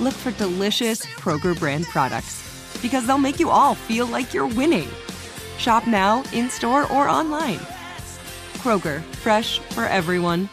look for delicious Kroger brand products because they'll make you all feel like you're winning. Shop now, in store, or online. Kroger, fresh for everyone.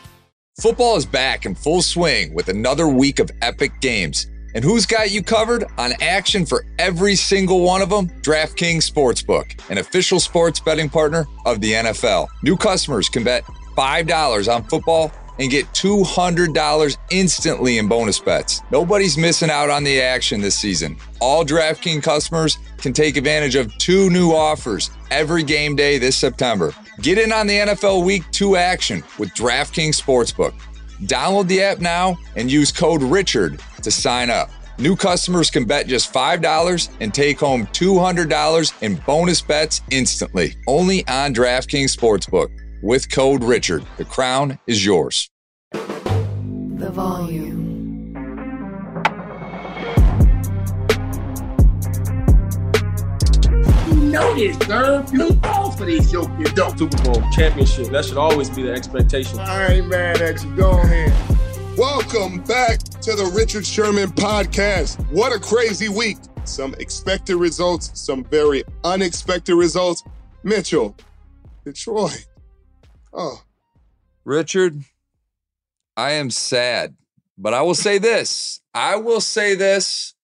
Football is back in full swing with another week of epic games. And who's got you covered on action for every single one of them? DraftKings Sportsbook, an official sports betting partner of the NFL. New customers can bet $5 on football and get $200 instantly in bonus bets. Nobody's missing out on the action this season. All DraftKings customers can take advantage of two new offers every game day this September. Get in on the NFL Week 2 action with DraftKings Sportsbook. Download the app now and use code RICHARD to sign up. New customers can bet just $5 and take home $200 in bonus bets instantly. Only on DraftKings Sportsbook with code Richard. The crown is yours. The volume. You know this, sir. You fall for these yoke you don't. Super Bowl championship. That should always be the expectation. I ain't mad at you. Go ahead. Welcome back to the Richard Sherman podcast. What a crazy week. Some expected results, some very unexpected results. Mitchell, Detroit. Oh, Richard, I am sad, but I will say this. I will say this.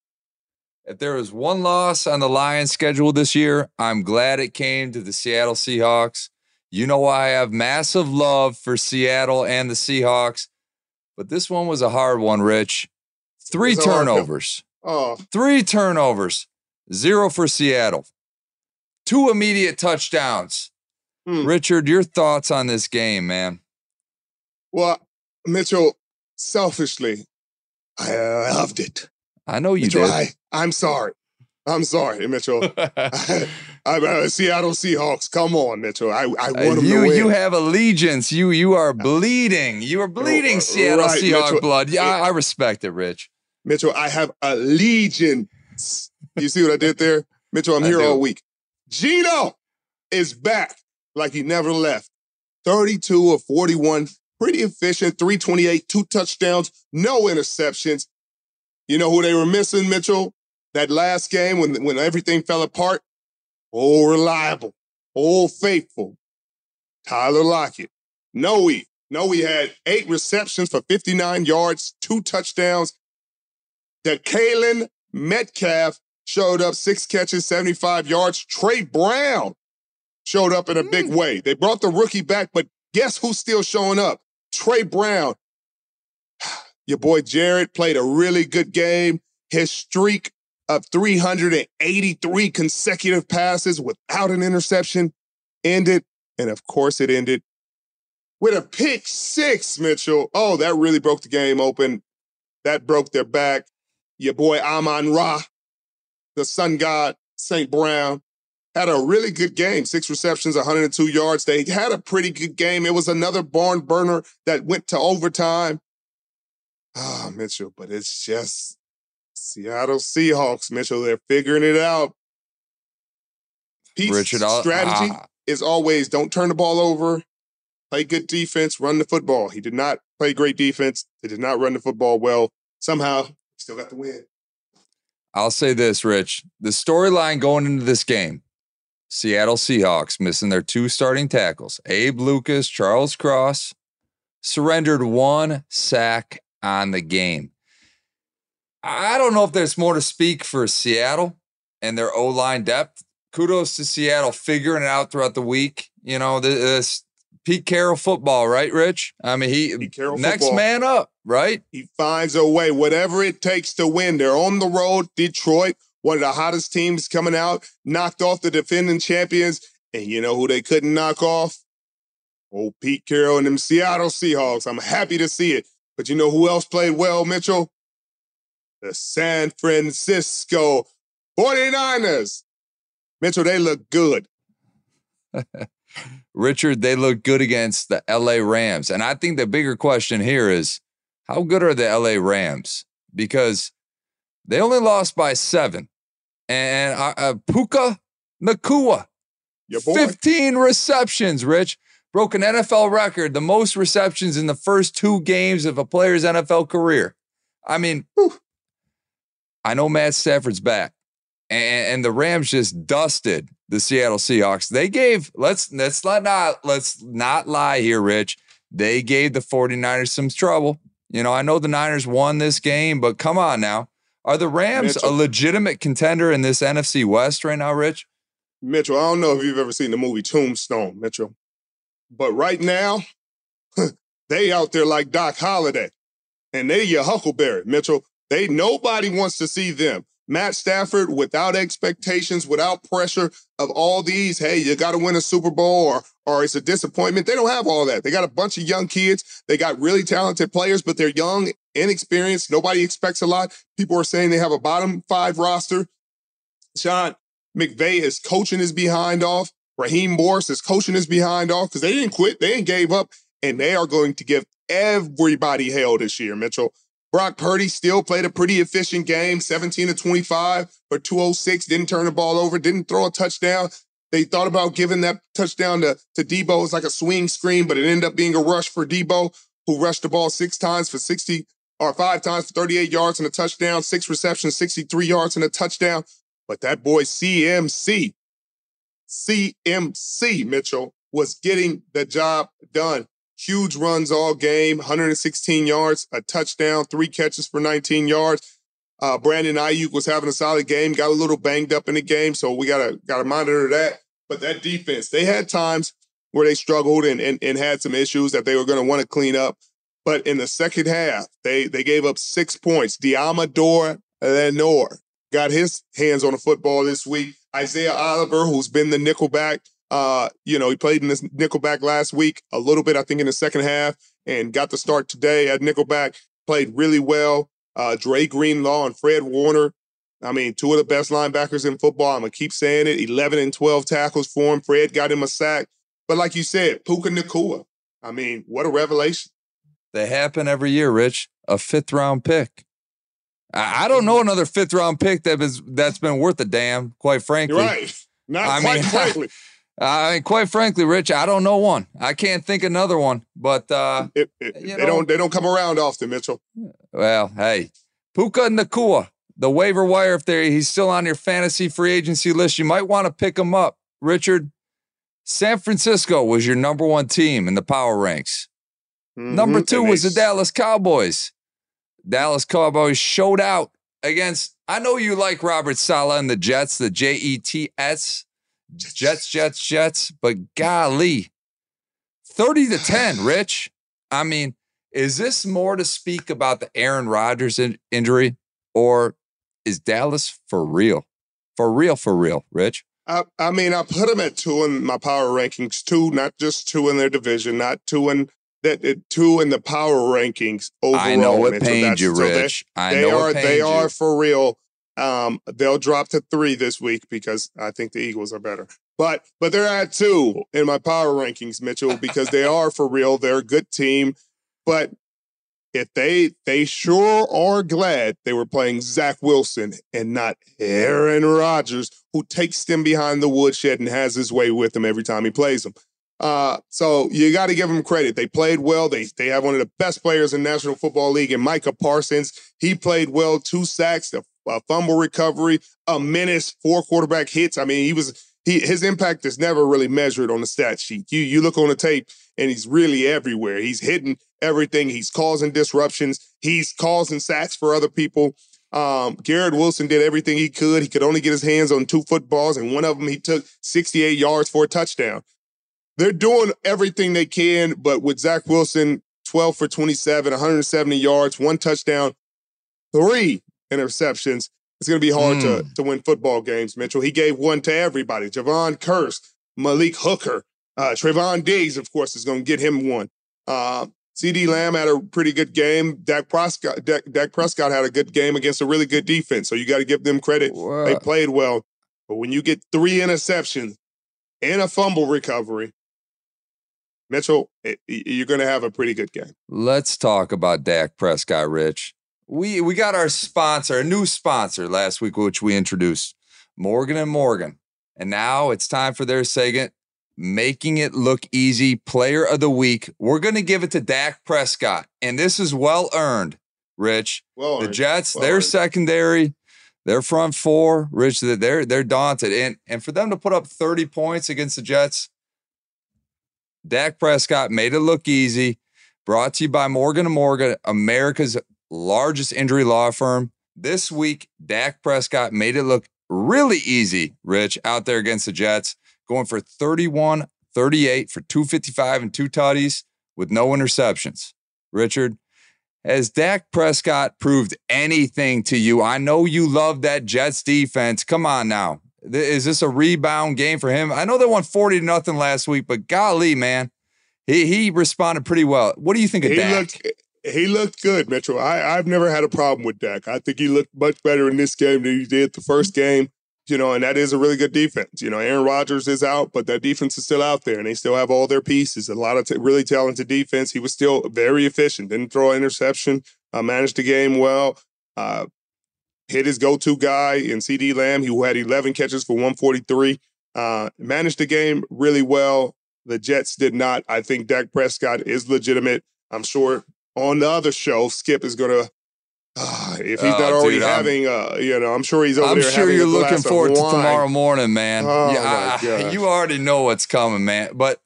If there was one loss on the Lions schedule this year, I'm glad it came to the Seattle Seahawks. You know why I have massive love for Seattle and the Seahawks, but this one was a hard one, Rich. Three was a hard one. turnovers. oh, Three turnovers. Zero for Seattle. Two immediate touchdowns. Hmm. Richard, your thoughts on this game, man? well, Mitchell, selfishly, I uh, loved it. I know you Mitchell, did. I, I'm sorry. I'm sorry, Mitchell. I'm uh, Seattle Seahawks. Come on, Mitchell. I, I want Uh, them you to win. you have allegiance. You you are bleeding. You are bleeding uh, Seattle right, Seahawk Mitchell. blood. Yeah, Yeah. I, I respect it, Rich. Mitchell, I have allegiance. You see what I did there? Mitchell, I'm here do. all week. Geno is back like he never left. 32 of 41, pretty efficient, 328, two touchdowns, no interceptions. You know who they were missing, Mitchell? That last game when, when everything fell apart? Oh, reliable, oh, faithful. Tyler Lockett. Noe. Noe had eight receptions for 59 yards, two touchdowns. DeKaylin Metcalf showed up, six catches, 75 yards. Trey Brown showed up in a big mm. way. They brought the rookie back, but guess who's still showing up? Trey Brown. Your boy Jared played a really good game. His streak of 383 consecutive passes without an interception ended. And of course, it ended with a pick six, Mitchell. Oh, that really broke the game open. That broke their back. Your boy Amon Ra, the sun god, St. Brown, had a really good game. Six receptions, 102 yards. They had a pretty good game. It was another barn burner that went to overtime. Ah, Mitchell, but it's just Seattle Seahawks, Mitchell. They're figuring it out. Pete's Richard, strategy ah. is always don't turn the ball over, play good defense, run the football. He did not play great defense. They did not run the football well. Somehow, still got the win. I'll say this, Rich. The storyline going into this game Seattle Seahawks missing their two starting tackles, Abe Lucas, Charles Cross, surrendered one sack on the game. I don't know if there's more to speak for Seattle and their O line depth. Kudos to Seattle figuring it out throughout the week. You know, this Pete Carroll football, right, Rich? I mean, he next football. man up, right? He finds a way, whatever it takes to win. They're on the road. Detroit, one of the hottest teams coming out, knocked off the defending champions. And you know who they couldn't knock off? Old Pete Carroll and them Seattle Seahawks. I'm happy to see it. But you know who else played well, Mitchell? The San Francisco 49ers. Mitchell, they look good. Richard, they look good against the LA Rams. And I think the bigger question here is how good are the LA Rams? Because they only lost by seven. And uh, uh, Puka Nacua, 15 receptions, Rich. Broke an NFL record, the most receptions in the first two games of a player's NFL career. I mean, whew, I know Matt Stafford's back, and, and, the Rams just dusted the Seattle Seahawks. They gave let's let's not, not let's not lie here, Rich. They gave the 49ers some trouble. You know, I know the Niners won this game, but come on now. Are the Rams Mitchell. a legitimate contender in this NFC West right now, Rich? Mitchell, I don't know if you've ever seen the movie Tombstone, Mitchell. But right now, they out there like Doc Holliday. And they your Huckleberry, Mitchell. They nobody wants to see them. Matt Stafford, without expectations, without pressure of all these, hey, you got to win a Super Bowl or or it's a disappointment. They don't have all that. They got a bunch of young kids. They got really talented players, but they're young, inexperienced. Nobody expects a lot. People are saying they have a bottom five roster. Sean McVay is coaching his behind off. Raheem Morris is coaching his behind off because they didn't quit. They didn't gave up, and they are going to give everybody hell this year, Mitchell. Brock Purdy still played a pretty efficient game, 17 to 25 for 206, didn't turn the ball over, didn't throw a touchdown. They thought about giving that touchdown to, to Deebo. It's like a swing screen, but it ended up being a rush for Deebo, who rushed the ball six times for 60 or five times for 38 yards and a touchdown, six receptions, 63 yards and a touchdown. But that boy CMC, CMC Mitchell was getting the job done. Huge runs all game, 116 yards, a touchdown, three catches for 19 yards. Uh, Brandon Aiyuk was having a solid game, got a little banged up in the game, so we gotta gotta monitor that. But that defense, they had times where they struggled and and, and had some issues that they were to want to clean up. But in the second half, they they gave up six points. Deommodore Lenoir got his hands on the football this week. Isaiah Oliver, who's been the nickelback, uh, you know, he played in this nickelback last week a little bit, I think, in the second half, and got the start today at nickelback. Played really well. Uh, Dre Greenlaw and Fred Warner. I mean, two of the best linebackers in football. I'm gonna keep saying it. 11 and 12 tackles for him. Fred got him a sack. But like you said, Puka Nacua. I mean, what a revelation. They happen every year, Rich. A fifth round pick. I, I don't know another fifth round pick that is that's been worth a damn, quite frankly. You're right. Not I quite mean, frankly. I mean, quite frankly, Rich, I don't know one. I can't think another one. But uh, it, it, they know, don't they don't come around often, Mitchell. Well, hey, Puka Nacua, the waiver wire. If they he's still on your fantasy free agency list, you might want to pick him up, Richard. San Francisco was your number one team in the power ranks. Mm-hmm. Number two was the Dallas Cowboys. Dallas Cowboys showed out against. I know you like Robert Saleh and the Jets, the J E T S, Jets, Jets, Jets, but golly, thirty to ten, Rich. I mean, is this more to speak about the Aaron Rodgers in- injury, or is Dallas for real, for real, for real, Rich? I, I mean, I put them at two in my power rankings, two, not just two in their division, not two in that two in the power rankings overall. I know it pains you, Rich. So they, they are they you. are for real. Um, they'll drop to three this week because I think the Eagles are better. But but they're at two in my power rankings, Mitchell, because they are for real. They're a good team. But if they they sure are glad they were playing Zach Wilson and not Aaron Rodgers, who takes them behind the woodshed and has his way with them every time he plays them. Uh, so you got to give them credit. They played well. They they have one of the best players in National Football League, and Micah Parsons. He played well. Two sacks, a, a fumble recovery, a menace, four quarterback hits. I mean, he was he his impact is never really measured on the stat sheet. You you look on the tape, and he's really everywhere. He's hitting everything. He's causing disruptions. He's causing sacks for other people. Um, Garrett Wilson did everything he could. He could only get his hands on two footballs, and one of them he took 68 yards for a touchdown they're doing everything they can, but with Zach Wilson, 12 for 27, 170 yards, one touchdown, three interceptions. It's going to be hard mm. to, hmm. to win football games, Mitchell. He gave one to everybody. Jayron Kearse, Malik Hooker, uh, Trevon Diggs, of course, is going to get him one. Uh, CeeDee Lamb had a pretty good game. Dak Prescott, Dak, Dak Prescott had a good game against a really good defense. So you got to give them credit. They played well. But when you get three interceptions and a fumble recovery, Mitchell, eh, you're going to have a pretty good game. Let's talk about Dak Prescott, Rich. We we got our sponsor, a new sponsor last week, which we introduced, Morgan and Morgan. And now it's time for their segment, making it look easy. Player of the week. We're gonna give it to Dak Prescott. And this is well earned, Rich. Well, the Jets, well their earned. secondary, their front four, Rich, they're they're daunted. And and for them to put up 30 points against the Jets, Dak Prescott made it look easy. Brought to you by Morgan & Morgan, America's largest injury law firm. This week, Dak Prescott made it look really easy, Rich, out there against the Jets, going for 31 38 for 255 and two tutties with no interceptions. Richard, has Dak Prescott proved anything to you? I know you love that Jets defense. Come on now. Is this a rebound game for him? I know they won 40 to nothing last week, but golly, man, he he responded pretty well. What do you think of he Dak? looked he looked good, Metro. I, I've never had a problem with Dak. I think he looked much better in this game than he did the first game. You know, and that is a really good defense. You know, Aaron Rodgers is out, but that defense is still out there, and they still have all their pieces. A lot of t- really talented defense. He was still very efficient. Didn't throw an interception. Uh, managed the game well. Uh, hit his go-to guy in CeeDee Lamb, who had 11 catches for 143. Uh, managed the game really well. The Jets did not. I think Dak Prescott is legitimate. I'm sure on the other show, Skip is going to. Uh, if he's Oh, not already dude, having, uh, you know, I'm sure he's over I'm there. sure you're looking forward to tomorrow morning, man. Oh, yeah, I- you already know what's coming, man. But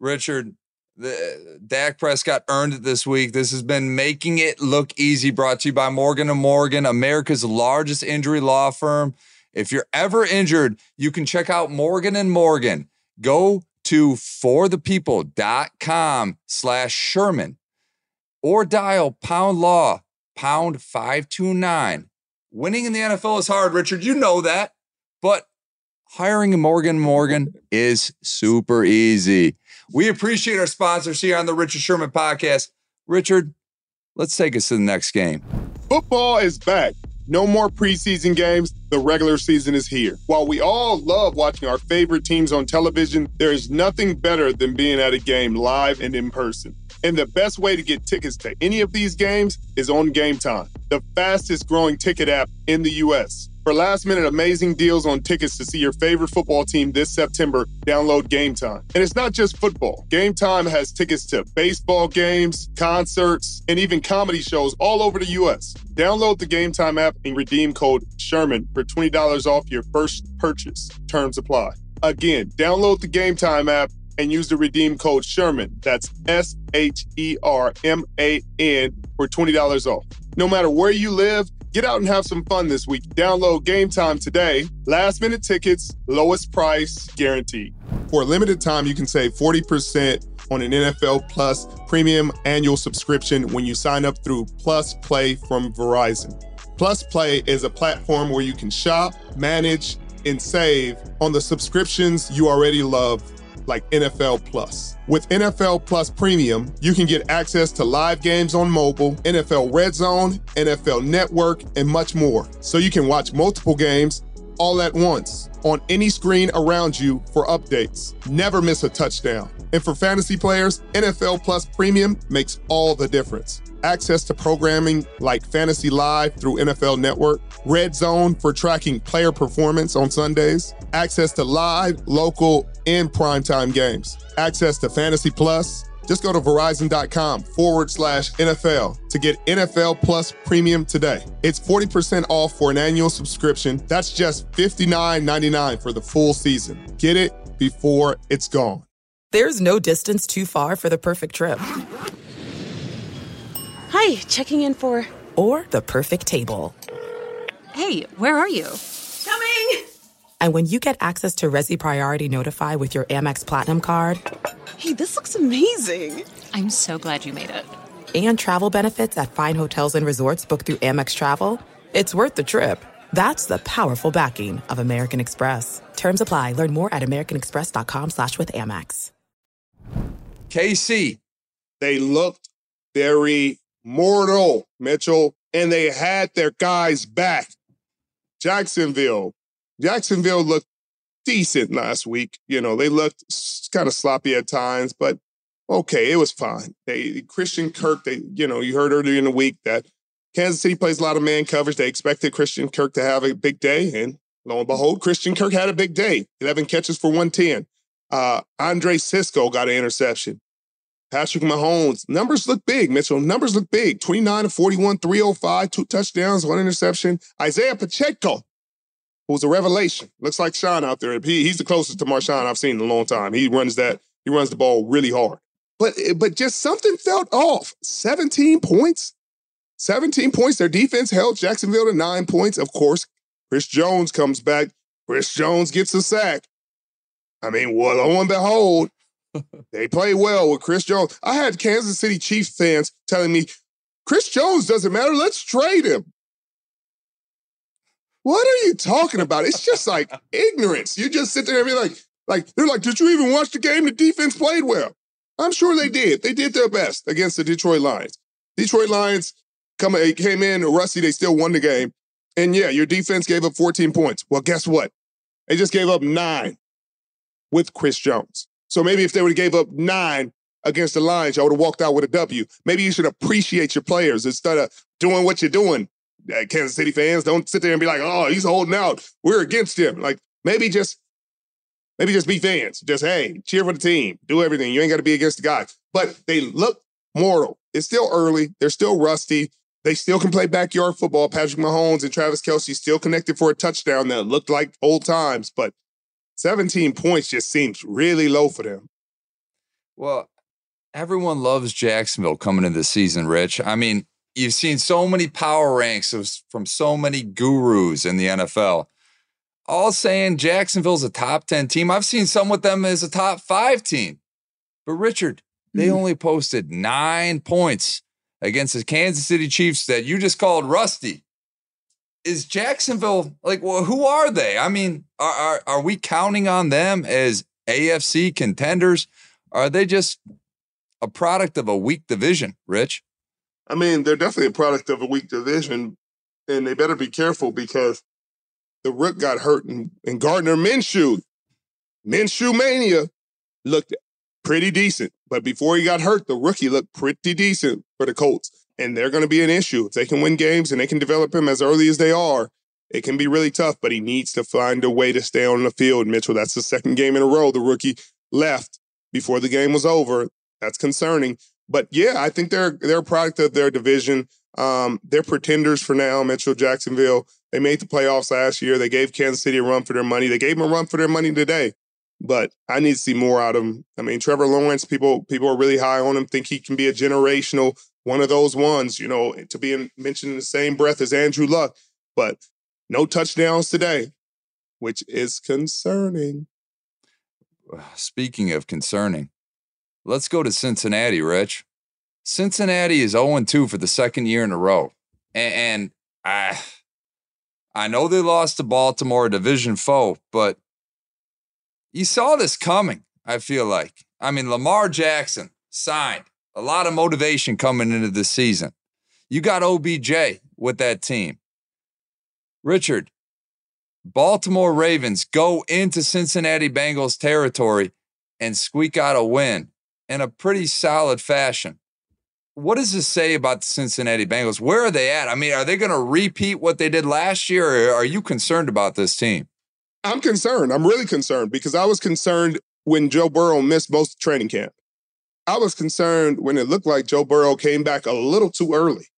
Richard, the, Dak Prescott earned it this week. This has been making it look easy. Brought to you by Morgan and Morgan, America's largest injury law firm. If you're ever injured, you can check out Morgan and Morgan. Go to forthepeople.com slash Sherman or dial pound law pound 529. Winning in the NFL is hard, Richard. You know that. But hiring Morgan Morgan is super easy. We appreciate our sponsors here on the Richard Sherman podcast. Richard, let's take us to the next game. Football is back. No more preseason games. The regular season is here. While we all love watching our favorite teams on television, there is nothing better than being at a game live and in person. And the best way to get tickets to any of these games is on Game Time, the fastest growing ticket app in the U.S. For last minute amazing deals on tickets to see your favorite football team this September, download Game Time. And it's not just football. Game Time has tickets to baseball games, concerts, and even comedy shows all over the U.S. Download the Game Time app and redeem code Sherman for $20 off your first purchase. Terms apply. Again, download the Game Time app and use the redeem code Sherman. That's S H E R M A N for $20 off. No matter where you live, get out and have some fun this week. Download Game Time today. Last minute tickets, lowest price guaranteed. For a limited time, you can save 40% on an NFL Plus premium annual subscription when you sign up through Plus Play from Verizon. Plus Play is a platform where you can shop, manage, and save on the subscriptions you already love, like NFL Plus. With NFL Plus Premium, you can get access to live games on mobile, NFL Red Zone, NFL Network, and much more. So you can watch multiple games all at once on any screen around you for updates. Never miss a touchdown. And for fantasy players, NFL Plus Premium makes all the difference. Access to programming like Fantasy Live through NFL Network, Red Zone for tracking player performance on Sundays, access to live, local, and primetime games, access to Fantasy Plus. Just go to verizon.com forward slash NFL to get NFL Plus Premium today. It's 40% off for an annual subscription. That's just $59.99 for the full season. Get it before it's gone. There's no distance too far for the perfect trip. Hi, checking in for. Or the perfect table. Hey, where are you? Coming! And when you get access to Resy Priority Notify with your Amex Platinum card Hey, this looks amazing. I'm so glad you made it. and travel benefits at fine hotels and resorts booked through Amex Travel, it's worth the trip. That's the powerful backing of American Express. Terms apply. Learn more at americanexpress.com slash with Amex. KC, They looked very mortal, Mitchell, and they had their guys back. Jacksonville. Jacksonville looked decent last week. You know, they looked kind of sloppy at times, but okay, it was fine. They Christian Kirk, they, you know, you heard earlier in the week that Kansas City plays a lot of man coverage. They expected Christian Kirk to have a big day, and lo and behold, Christian Kirk had a big day. 11 catches for 110. Uh, Andre Cisco got an interception. Patrick Mahomes, numbers look big, Mitchell. Numbers look big. 29 to 41, 305, two touchdowns, one interception. Isaiah Pacheco, who's a revelation. Looks like Sean out there. He, he's the closest to Marshawn I've seen in a long time. He runs that, he runs the ball really hard. But but just something felt off. 17 points. 17 points. Their defense held Jacksonville to nine points. Of course, Chris Jones comes back. Chris Jones gets a sack. I mean, well, lo and behold, they play well with Chris Jones. I had Kansas City Chiefs fans telling me, Chris Jones doesn't matter. Let's trade him. What are you talking about? It's just like ignorance. You just sit there and be like, like, they're like, did you even watch the game? The defense played well. I'm sure they did. They did their best against the Detroit Lions. Detroit Lions come, came in rusty. They still won the game. And yeah, your defense gave up 14 points. Well, guess what? They just gave up nine with Chris Jones. So maybe if they would have gave up nine against the Lions, y'all would have walked out with a W. Maybe you should appreciate your players instead of doing what you're doing. Kansas City fans, don't sit there and be like, "Oh, he's holding out. We're against him." Like maybe just, maybe just be fans. Just hey, cheer for the team. Do everything. You ain't got to be against the guy. But they look mortal. It's still early. They're still rusty. They still can play backyard football. Patrick Mahomes and Travis Kelce still connected for a touchdown that looked like old times. But 17 points just seems really low for them. Well, everyone loves Jacksonville coming into the season, Rich. I mean, you've seen so many power ranks from so many gurus in the NFL. All saying Jacksonville's a top 10 team. I've seen some with them as a top five team. But Richard, they mm. only posted nine points against the Kansas City Chiefs that you just called rusty is Jacksonville like? Well, who are they? I mean, are, are are we counting on them as AFC contenders? Are they just a product of a weak division, Rich? I mean, they're definitely a product of a weak division, and they better be careful because the Rook got hurt, and, and Gardner Minshew, Minshew mania, looked pretty decent. But before he got hurt, the rookie looked pretty decent for the Colts and they're going to be an issue. If they can win games and they can develop him as early as they are, it can be really tough, but he needs to find a way to stay on the field, Mitchell. That's the second game in a row the rookie left before the game was over. That's concerning. But yeah, I think they're they're a product of their division. Um, they're pretenders for now, Mitchell, Jacksonville. They made the playoffs last year. They gave Kansas City a run for their money. They gave them a run for their money today. But I need to see more out of them. I mean, Trevor Lawrence, people people are really high on him, think he can be a generational one of those ones, you know, to be in, mentioned in the same breath as Andrew Luck, but no touchdowns today, which is concerning. Speaking of concerning, let's go to Cincinnati, Rich. Cincinnati is 0 2 for the second year in a row. And, and I, I know they lost to Baltimore, a division foe, but you saw this coming, I feel like. I mean, Lamar Jackson signed a lot of motivation coming into this season. You got OBJ with that team. Richard, Baltimore Ravens go into Cincinnati Bengals territory and squeak out a win in a pretty solid fashion. What does this say about the Cincinnati Bengals? Where are they at? I mean, are they going to repeat what they did last year, or are you concerned about this team? I'm concerned. I'm really concerned because I was concerned when Joe Burrow missed most training camp. I was concerned when it looked like Joe Burrow came back a little too early.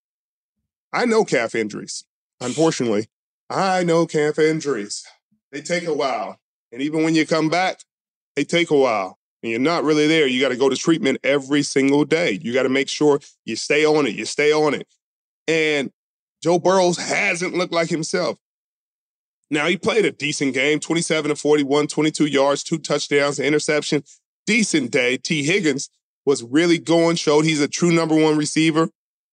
I know calf injuries. Unfortunately, I know calf injuries. They take a while. And even when you come back, they take a while. And you're not really there. You got to go to treatment every single day. You got to make sure you stay on it. You stay on it. And Joe Burrows hasn't looked like himself. Now, he played a decent game 27 to 41, 22 yards, two touchdowns, an interception. Decent day. Tee Higgins was really going, showed he's a true number one receiver.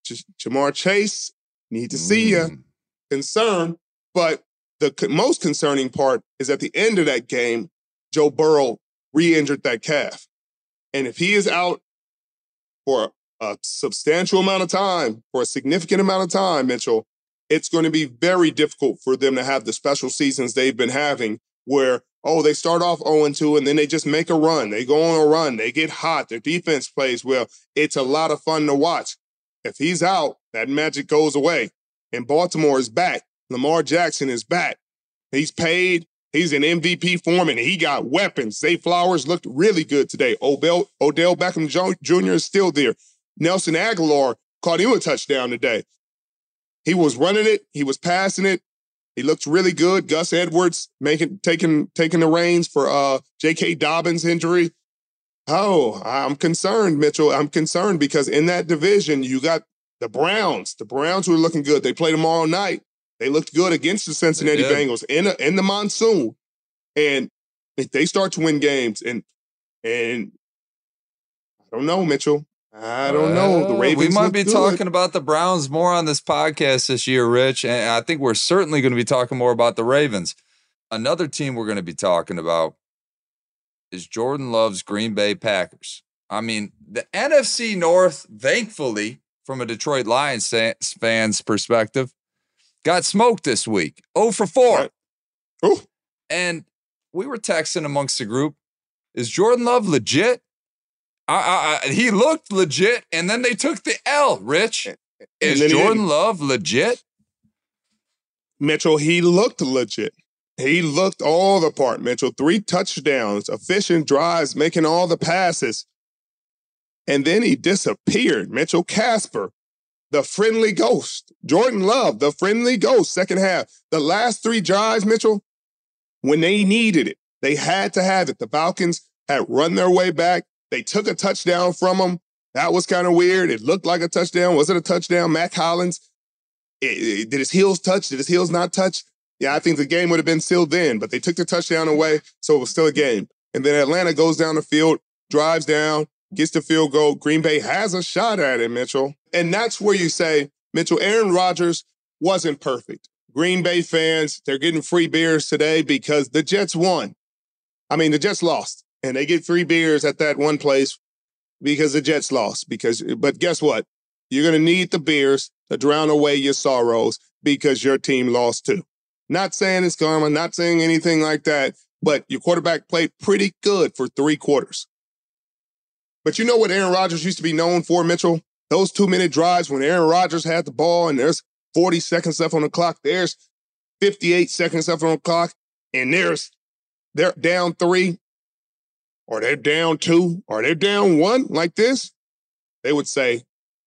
J- Ja'Marr Chase, need to see mm. you. Concern, but the most concerning part is at the end of that game, Joe Burrow re-injured that calf. And if he is out for a substantial amount of time, for a significant amount of time, Mitchell, it's going to be very difficult for them to have the special seasons they've been having where, oh, they start off 0 2 and then they just make a run. They go on a run. They get hot. Their defense plays well. It's a lot of fun to watch. If he's out, that magic goes away. And Baltimore is back. Lamar Jackson is back. He's paid. He's in MVP form and he got weapons. Zay Flowers looked really good today. Odell, Odell Beckham Jr. is still there. Nelson Agholor caught him a touchdown today. He was running it. He was passing it. He looks really good. Gus Edwards making taking taking the reins for uh J.K. Dobbins' injury. Oh, I'm concerned, Mitchell. I'm concerned because in that division you got the Browns. The Browns were looking good. They play tomorrow night. They looked good against the Cincinnati Bengals in a, in the monsoon, and if they start to win games, and and I don't know, Mitchell. I don't know. The Ravens. We might be good. talking about the Browns more on this podcast this year, Rich, and I think we're certainly going to be talking more about the Ravens. Another team we're going to be talking about is Jordan Love's Green Bay Packers. I mean, the NFC North, thankfully, from a Detroit Lions fan's perspective, got smoked this week. Oh for 4. Right. Ooh. And we were texting amongst the group. Is Jordan Love legit? I, I, he looked legit, and then they took the L. Rich, is Jordan Love legit? Mitchell, he looked legit. He looked all the part, Mitchell. Three touchdowns, efficient drives, making all the passes. And then he disappeared. Mitchell Casper the friendly ghost. Jordan Love, the friendly ghost, second half. The last three drives, Mitchell, when they needed it, they had to have it. The Falcons had run their way back. They took a touchdown from them. That was kind of weird. It looked like a touchdown. Was it a touchdown? Mack Hollins, it, it, did his heels touch? Did his heels not touch? Yeah, I think the game would have been sealed then, but they took the touchdown away, so it was still a game. And then Atlanta goes down the field, drives down, gets the field goal. Green Bay has a shot at it, Mitchell. And that's where you say, Mitchell, Aaron Rodgers wasn't perfect. Green Bay fans, they're getting free beers today because the Jets won. I mean, the Jets lost, and they get free beers at that one place because the Jets lost. Because, but guess what? You're going to need the beers to drown away your sorrows because your team lost too. Not saying it's karma, not saying anything like that, but your quarterback played pretty good for three quarters. But you know what Aaron Rodgers used to be known for, Mitchell? Those two minute drives when Aaron Rodgers had the ball and there's 40 seconds left on the clock, there's 58 seconds left on the clock, and there's they're down three, or they're down two, or they're down one like this, they would say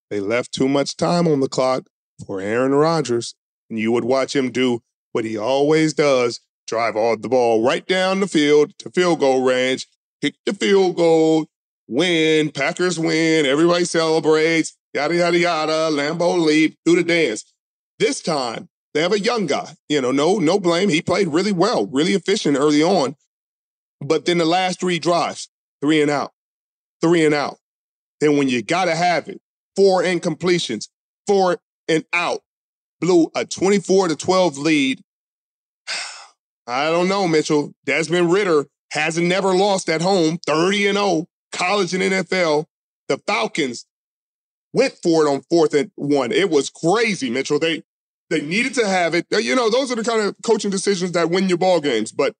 they left too much time on the clock for Aaron Rodgers. And you would watch him do what he always does drive all the ball right down the field to field goal range, kick the field goal, win, Packers win, everybody celebrates, yada, yada, yada, Lambeau leap, do the dance. This time, they have a young guy. You know, no, no blame. He played really well, really efficient early on. But then the last three drives, three and out, three and out. Then when you gotta have it, four incompletions, four and out, blew a 24 to 12 lead. I don't know, Mitchell. Desmond Ridder hasn't never lost at home, 30 and 0 college and NFL, the Falcons went for it on fourth and one. It was crazy, Mitchell. They they needed to have it. You know, those are the kind of coaching decisions that win your ball games. But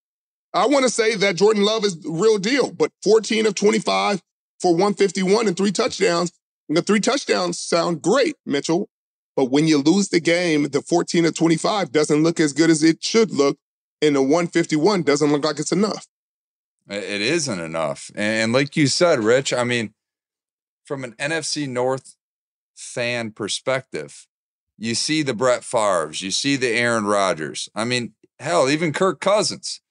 I want to say that Jordan Love is the real deal. But 14 of 25 for 151 and three touchdowns. And the three touchdowns sound great, Mitchell. But when you lose the game, the 14 of 25 doesn't look as good as it should look. And the 151 doesn't look like it's enough. It isn't enough. And like you said, Rich, I mean, from an NFC North fan perspective, you see the Brett Favres, you see the Aaron Rodgers. I mean, hell, even Kirk Cousins.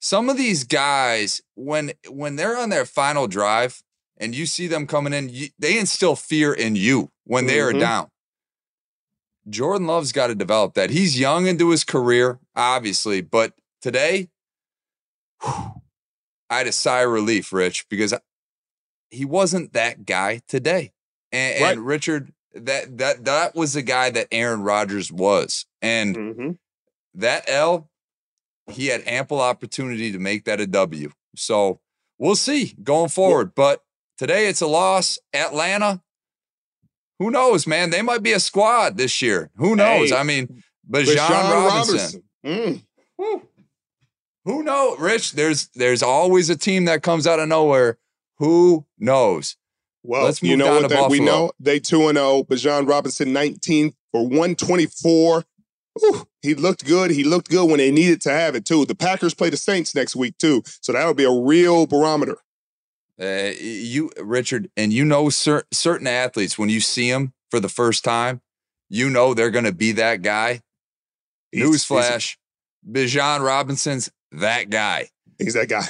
Some of these guys, when when they're on their final drive and you see them coming in, you, they instill fear in you when they mm-hmm. are down. Jordan Love's got to develop that. He's young into his career, obviously, but today, whew, I had a sigh of relief, Rich, because he wasn't that guy today. And, right. and Richard, that that that was the guy that Aaron Rodgers was, and mm-hmm. that L, he had ample opportunity to make that a W. So we'll see going forward. Yeah. But today it's a loss. Atlanta, Who knows, man? They might be a squad this year. Who knows? Hey, I mean, Bijan Robinson. Mm. Who knows, Rich? There's there's always a team that comes out of nowhere. Who knows? Well, Let's you move know down what to that we know? They 2 and 0. Bijan Robinson 19 for 124. Ooh, he looked good. He looked good when they needed to have it too. The Packers play the Saints next week too, so that'll be a real barometer. Uh, you, Richard, and you know cer- certain athletes when you see them for the first time, you know they're going to be that guy. Newsflash: Bijan Robinson's that guy. He's, he's that guy.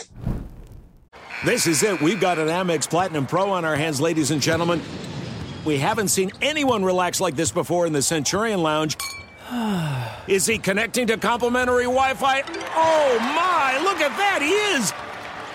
This is it. We've got an Amex Platinum Pro on our hands, ladies and gentlemen. We haven't seen anyone relax like this before in the Centurion Lounge. Is he connecting to complimentary Wi Fi? Oh my, look at that, he is!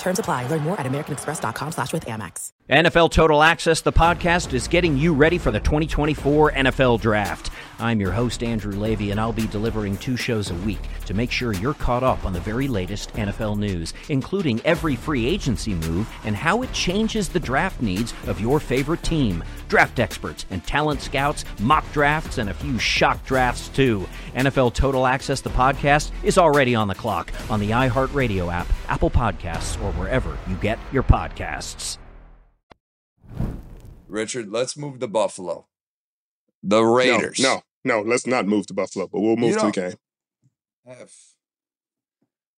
Terms apply. Learn more at americanexpress.com slash with Amex. NFL Total Access, the podcast, is getting you ready for the 2024 NFL Draft. I'm your host, Andrew Levy, and I'll be delivering two shows a week to make sure you're caught up on the very latest NFL news, including every free agency move and how it changes the draft needs of your favorite team. Draft experts and talent scouts, mock drafts, and a few shock drafts, too. NFL Total Access, the podcast, is already on the clock on the iHeartRadio app, Apple Podcasts, or wherever you get your podcasts. Richard, let's move to Buffalo. The Raiders. No, no, no, let's not move to Buffalo, but we'll move You to the game. F-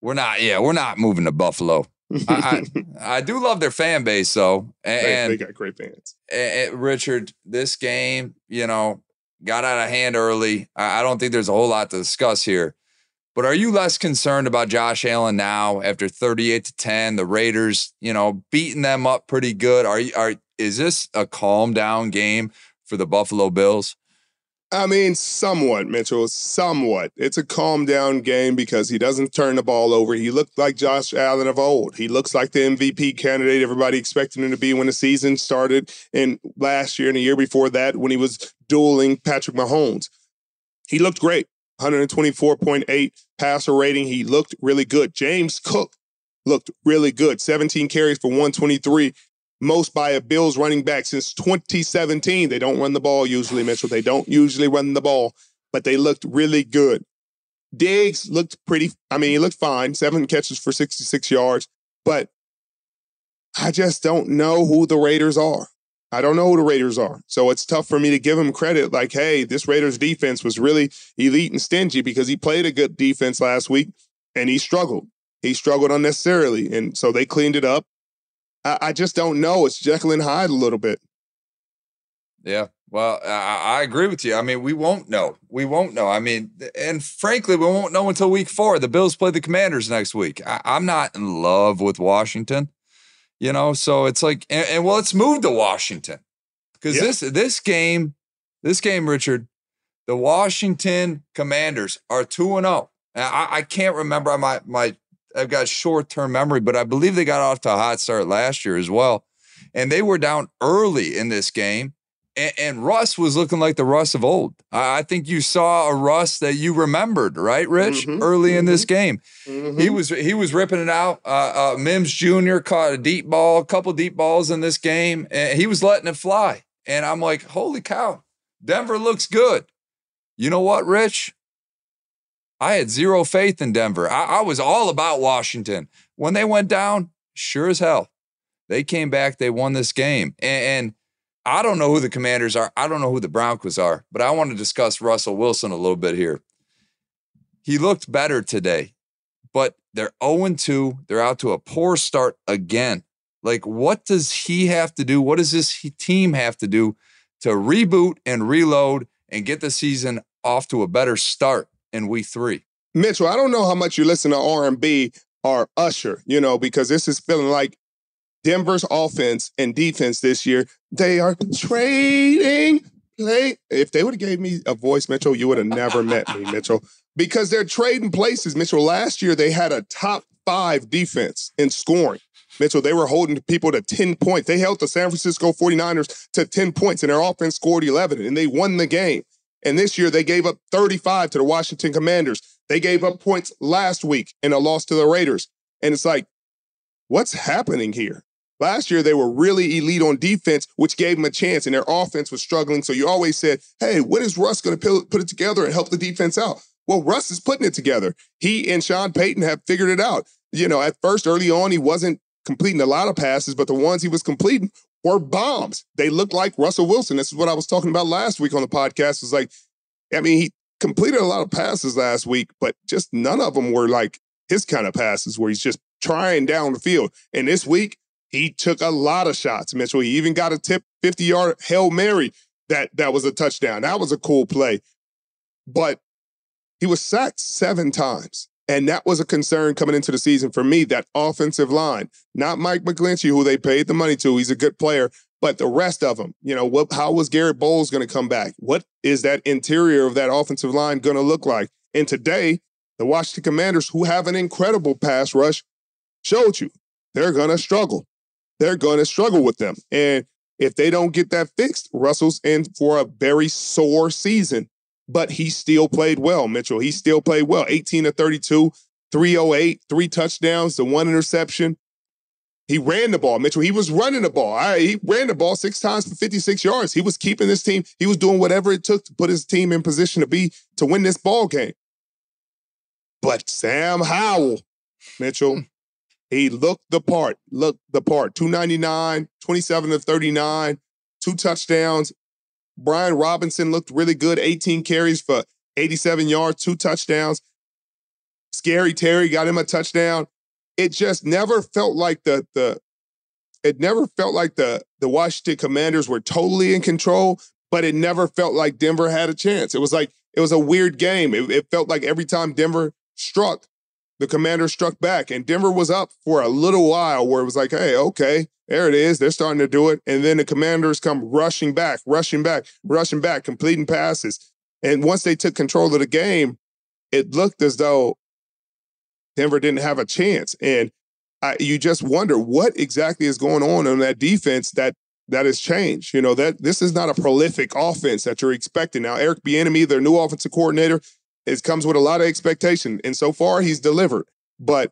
We're not. Yeah, we're not moving to Buffalo. I, I, I do love their fan base though, they, and, they got great fans. and- and Richard, this game, you know, got out of hand early. I, I don't think there's a whole lot to discuss here. But are you less concerned about Josh Allen now after 38 to 10? The Raiders, you know, beating them up pretty good. Are you are is this a calm down game for the Buffalo Bills? I mean, somewhat, Mitchell, somewhat. It's a calm down game because he doesn't turn the ball over. He looked like Josh Allen of old. He looks like the MVP candidate everybody expected him to be when the season started and last year and the year before that when he was dueling Patrick Mahomes. He looked great. 124.8 passer rating. He looked really good. James Cook looked really good. 17 carries for 123 most by a Bills running back since 2017. They don't run the ball usually, Mitchell. They don't usually run the ball, but they looked really good. Diggs looked pretty, I mean, he looked fine. Seven catches for 66 yards, but I just don't know who the Raiders are. I don't know who the Raiders are. So it's tough for me to give them credit like, hey, this Raiders defense was really elite and stingy because he played a good defense last week and he struggled. He struggled unnecessarily. And so they cleaned it up. I, I just don't know. It's Jekyll and Hyde a little bit. Yeah. Well, I, I agree with you. I mean, we won't know. We won't know. I mean, and frankly, we won't know until week four. The Bills play the Commanders next week. I, I'm not in love with Washington, you know. So it's like, and, and well, let's move to Washington because Yeah. this this game, this game, Richard, the Washington Commanders are two and oh, zero. I, I can't remember my my. I've got short term memory, but I believe they got off to a hot start last year as well, and they were down early in this game and, and Russ was looking like the Russ of old. I, I think you saw a Russ that you remembered, right, Rich? Mhm, Early in this game, Mm-hmm. he was he was ripping it out. Uh, uh, Mims Jr. caught a deep ball, a couple deep balls in this game, and he was letting it fly. And I'm like, holy cow, Denver looks good. You know what, Rich? I had zero faith in Denver. I, I was all about Washington when they went down. Sure as hell, they came back. They won this game, and, and I don't know who the commanders are. I don't know who the Broncos are, but I want to discuss Russell Wilson a little bit here. He looked better today, but they're 0 2. They're out to a poor start again. Like, what does he have to do? What does this team have to do to reboot and reload and get the season off to a better start in week three? Mitchell, I don't know how much you listen to R&B or Usher, you know, because this is feeling like Denver's offense and defense this year. They are trading play. If they would have gave me a voice, Mitchell, you would have never met me, Mitchell, because they're trading places. Mitchell, last year they had a top five defense in scoring. Mitchell, they were holding people to 10 points. They held the San Francisco 49ers to 10 points, and their offense scored 11, and they won the game. And this year they gave up 35 to the Washington Commanders. They gave up points last week in a loss to the Raiders. And it's like, what's happening here? Last year, they were really elite on defense, which gave them a chance, and their offense was struggling. So you always said, hey, when is Russ going to put it together and help the defense out? Well, Russ is putting it together. He and Sean Payton have figured it out. You know, at first, early on, he wasn't completing a lot of passes, but the ones he was completing were bombs. They looked like Russell Wilson. This is what I was talking about last week on the podcast. Was like, I mean, he completed a lot of passes last week, but just none of them were like his kind of passes where he's just trying down the field. And this week, he took a lot of shots, Mitchell. He even got a tip 50 yard Hail Mary that, that was a touchdown. That was a cool play. But he was sacked seven times. And that was a concern coming into the season for me, that offensive line, not Mike McGlinchey, who they paid the money to. He's a good player, but the rest of them, you know, what, how was Garett Bolles going to come back? What is that interior of that offensive line going to look like? And today, the Washington Commanders, who have an incredible pass rush, showed you they're going to struggle they're going to struggle with them. And if they don't get that fixed, Russell's in for a very sore season. But he still played well, Mitchell. He still played well. 18 to 32, 308, three touchdowns, the one interception. He ran the ball, Mitchell. He was running the ball. He ran the ball six times for 56 yards. He was keeping this team. He was doing whatever it took to put his team in position to be to win this ball game. But Sam Howell, Mitchell, hmm. he looked the part, looked the part. 299, 27 to 39, two touchdowns. Brian Robinson looked really good, 18 carries for 87 yards, two touchdowns. Scary Terry got him a touchdown. It just never felt like the the it never felt like the the Washington Commanders were totally in control, but it never felt like Denver had a chance. It was like it was a weird game. It, it felt like every time Denver struck, the commander struck back and Denver was up for a little while where it was like, hey, okay, there it is. They're starting to do it. And then the commanders come rushing back, rushing back, rushing back, completing passes. And once they took control of the game, it looked as though Denver didn't have a chance. And I, you just wonder what exactly is going on on that defense that that has changed. You know that this is not a prolific offense that you're expecting now. Eric Bieniemy, their new offensive coordinator, it comes with a lot of expectation, and so far he's delivered. But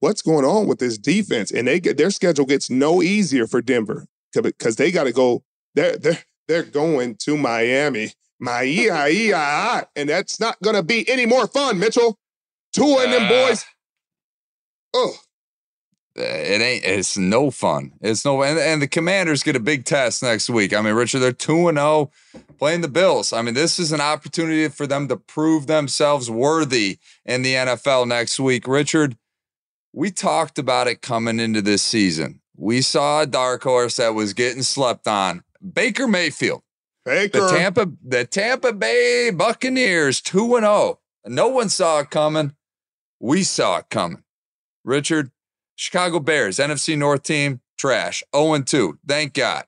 what's going on with this defense? And they get their schedule gets no easier for Denver because they got to go. They're they're they're going to Miami, Miami, and that's not going to be any more fun, Mitchell. Two and them uh. boys. Oh, it ain't it's no fun it's no and, and the commanders get a big test next week i mean richard they're 2 and 0 playing the bills i mean this is an opportunity for them to prove themselves worthy in the nfl next week richard we talked about it coming into this season we saw a dark horse that was getting slept on baker mayfield Baker. the tampa the tampa bay buccaneers 2 and 0 no one saw it coming we saw it coming richard Chicago Bears, NFC North team, trash. 0 2. Thank God.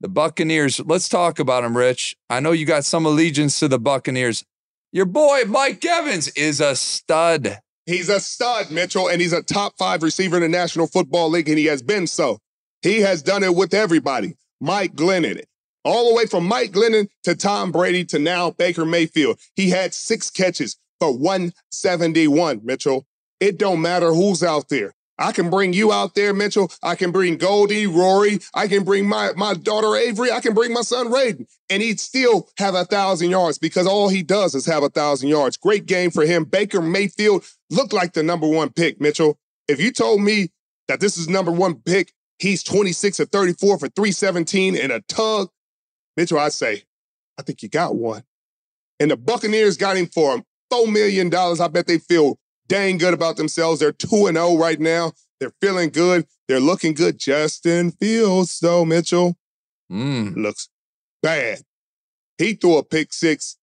The Buccaneers, let's talk about them, Rich. I know you got some allegiance to the Buccaneers. Your boy, Mike Evans, is a stud. He's a stud, Mitchell, and he's a top five receiver in the National Football League, and he has been so. He has done it with everybody. Mike Glennon, all the way from Mike Glennon to Tom Brady to now Baker Mayfield. He had six catches for 171, Mitchell. It don't matter who's out there. I can bring you out there, Mitchell. I can bring Goldie, Rory. I can bring my, my daughter Avery. I can bring my son Raiden. And he'd still have a thousand yards because all he does is have a thousand yards. Great game for him. Baker Mayfield looked like the number one pick, Mitchell. If you told me that this is number one pick, he's 26 or 34 for 317 and a tug, Mitchell, I'd say, I think you got one. And the Buccaneers got him for $4 million. I bet they feel dang good about themselves. They're 2 and 0 right now. They're feeling good. They're looking good. Justin Fields, though, Mitchell, mm. looks bad. He threw a pick six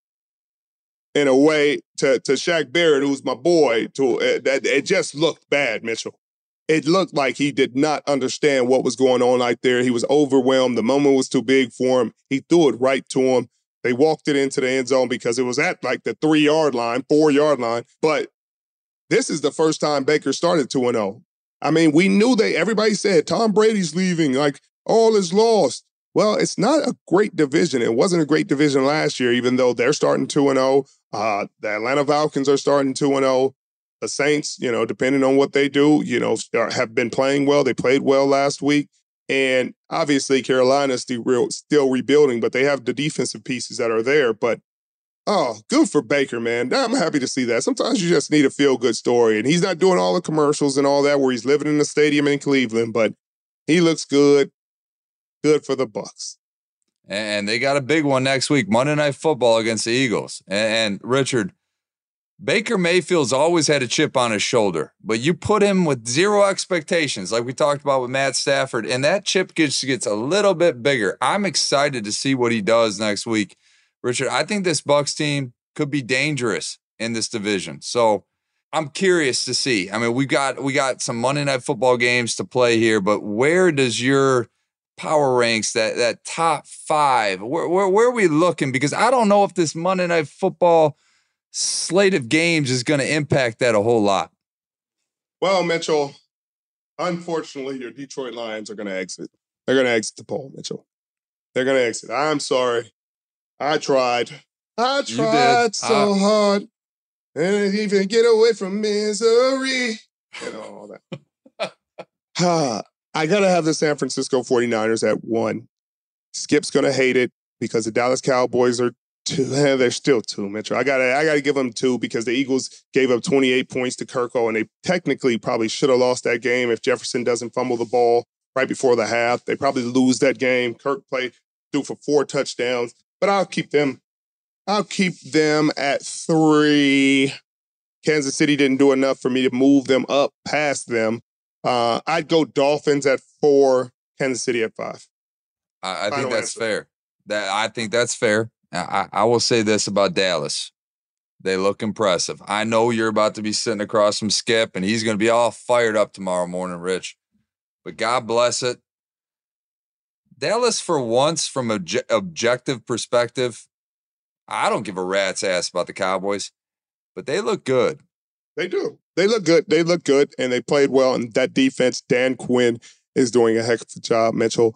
in a way to, to Shaq Barrett, who's my boy. To uh, that It just looked bad, Mitchell. It looked like he did not understand what was going on right there. He was overwhelmed. The moment was too big for him. He threw it right to him. They walked it into the end zone because it was at like the three yard line, four yard line. But this is the first time Baker started 2 0. I mean, we knew they, everybody said Tom Brady's leaving, like all is lost. Well, it's not a great division. It wasn't a great division last year, even though they're starting 2 and 0. Uh, the Atlanta Falcons are starting 2 and 0. The Saints, you know, depending on what they do, you know, have been playing well. They played well last week. And obviously, Carolina's still, still rebuilding, but they have the defensive pieces that are there. But oh, good for Baker, man. I'm happy to see that. Sometimes you just need a feel good story. And he's not doing all the commercials and all that where he's living in the stadium in Cleveland, but he looks good. Good for the Bucks. And they got a big one next week, Monday Night Football against the Eagles. And Richard, Baker Mayfield's always had a chip on his shoulder, but you put him with zero expectations, like we talked about with Matt Stafford, and that chip gets gets a little bit bigger. I'm excited to see what he does next week. Richard, I think this Bucks team could be dangerous in this division. So I'm curious to see. I mean, we got we got some Monday night football games to play here, but where does your power ranks that that top five? Where, where where are we looking? Because I don't know if this Monday night football slate of games is going to impact that a whole lot. Well, Mitchell, unfortunately, your Detroit Lions are going to exit. They're going to exit the poll, Mitchell. They're going to exit. I'm sorry. I tried. I tried so uh, hard. And didn't even get away from misery and all that. I got to have the San Francisco 49ers at one. Skip's going to hate it because the Dallas Cowboys are two. They're still two, Mitchell. I gotta, I gotta give them two because the Eagles gave up 28 points to Kirko, and they technically probably should have lost that game if Jefferson doesn't fumble the ball right before the half. They probably lose that game. Kirk played threw for four touchdowns, but I'll keep them. I'll keep them at three. Kansas City didn't do enough for me to move them up past them. Uh, I'd go Dolphins at four, Kansas City at five. I, I think that's answer. fair. That I think that's fair. I, I will say this about Dallas. They look impressive. I know you're about to be sitting across from Skip, and he's going to be all fired up tomorrow morning, Rich. But God bless it. Dallas, for once, from an obje- objective perspective, I don't give a rat's ass about the Cowboys, but they look good. They do. They look good. They look good, and they played well. And that defense, Dan Quinn is doing a heck of a job, Mitchell.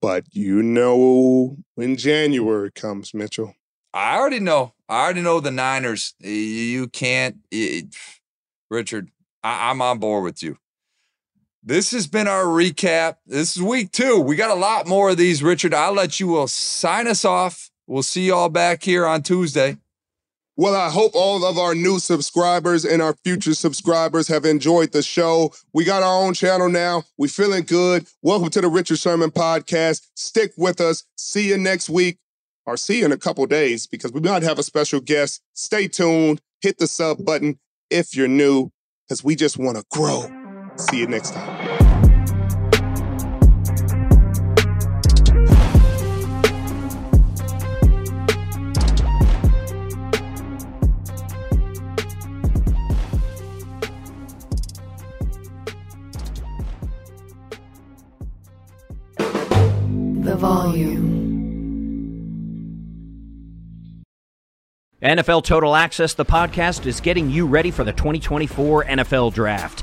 But you know when January comes, Mitchell. I already know. I already know the Niners. You can't, it, Richard. I, I'm on board with you. This has been our recap. This is week two. We got a lot more of these, Richard. I'll let you will sign us off. We'll see y'all back here on Tuesday. Well, I hope all of our new subscribers and our future subscribers have enjoyed the show. We got our own channel now. We feeling good. Welcome to the Richard Sherman podcast. Stick with us. See you next week or see you in a couple days because we might have a special guest. Stay tuned. Hit the sub button if you're new because we just want to grow. See you next time. The volume. NFL Total Access, the podcast, is getting you ready for the 2024 NFL Draft.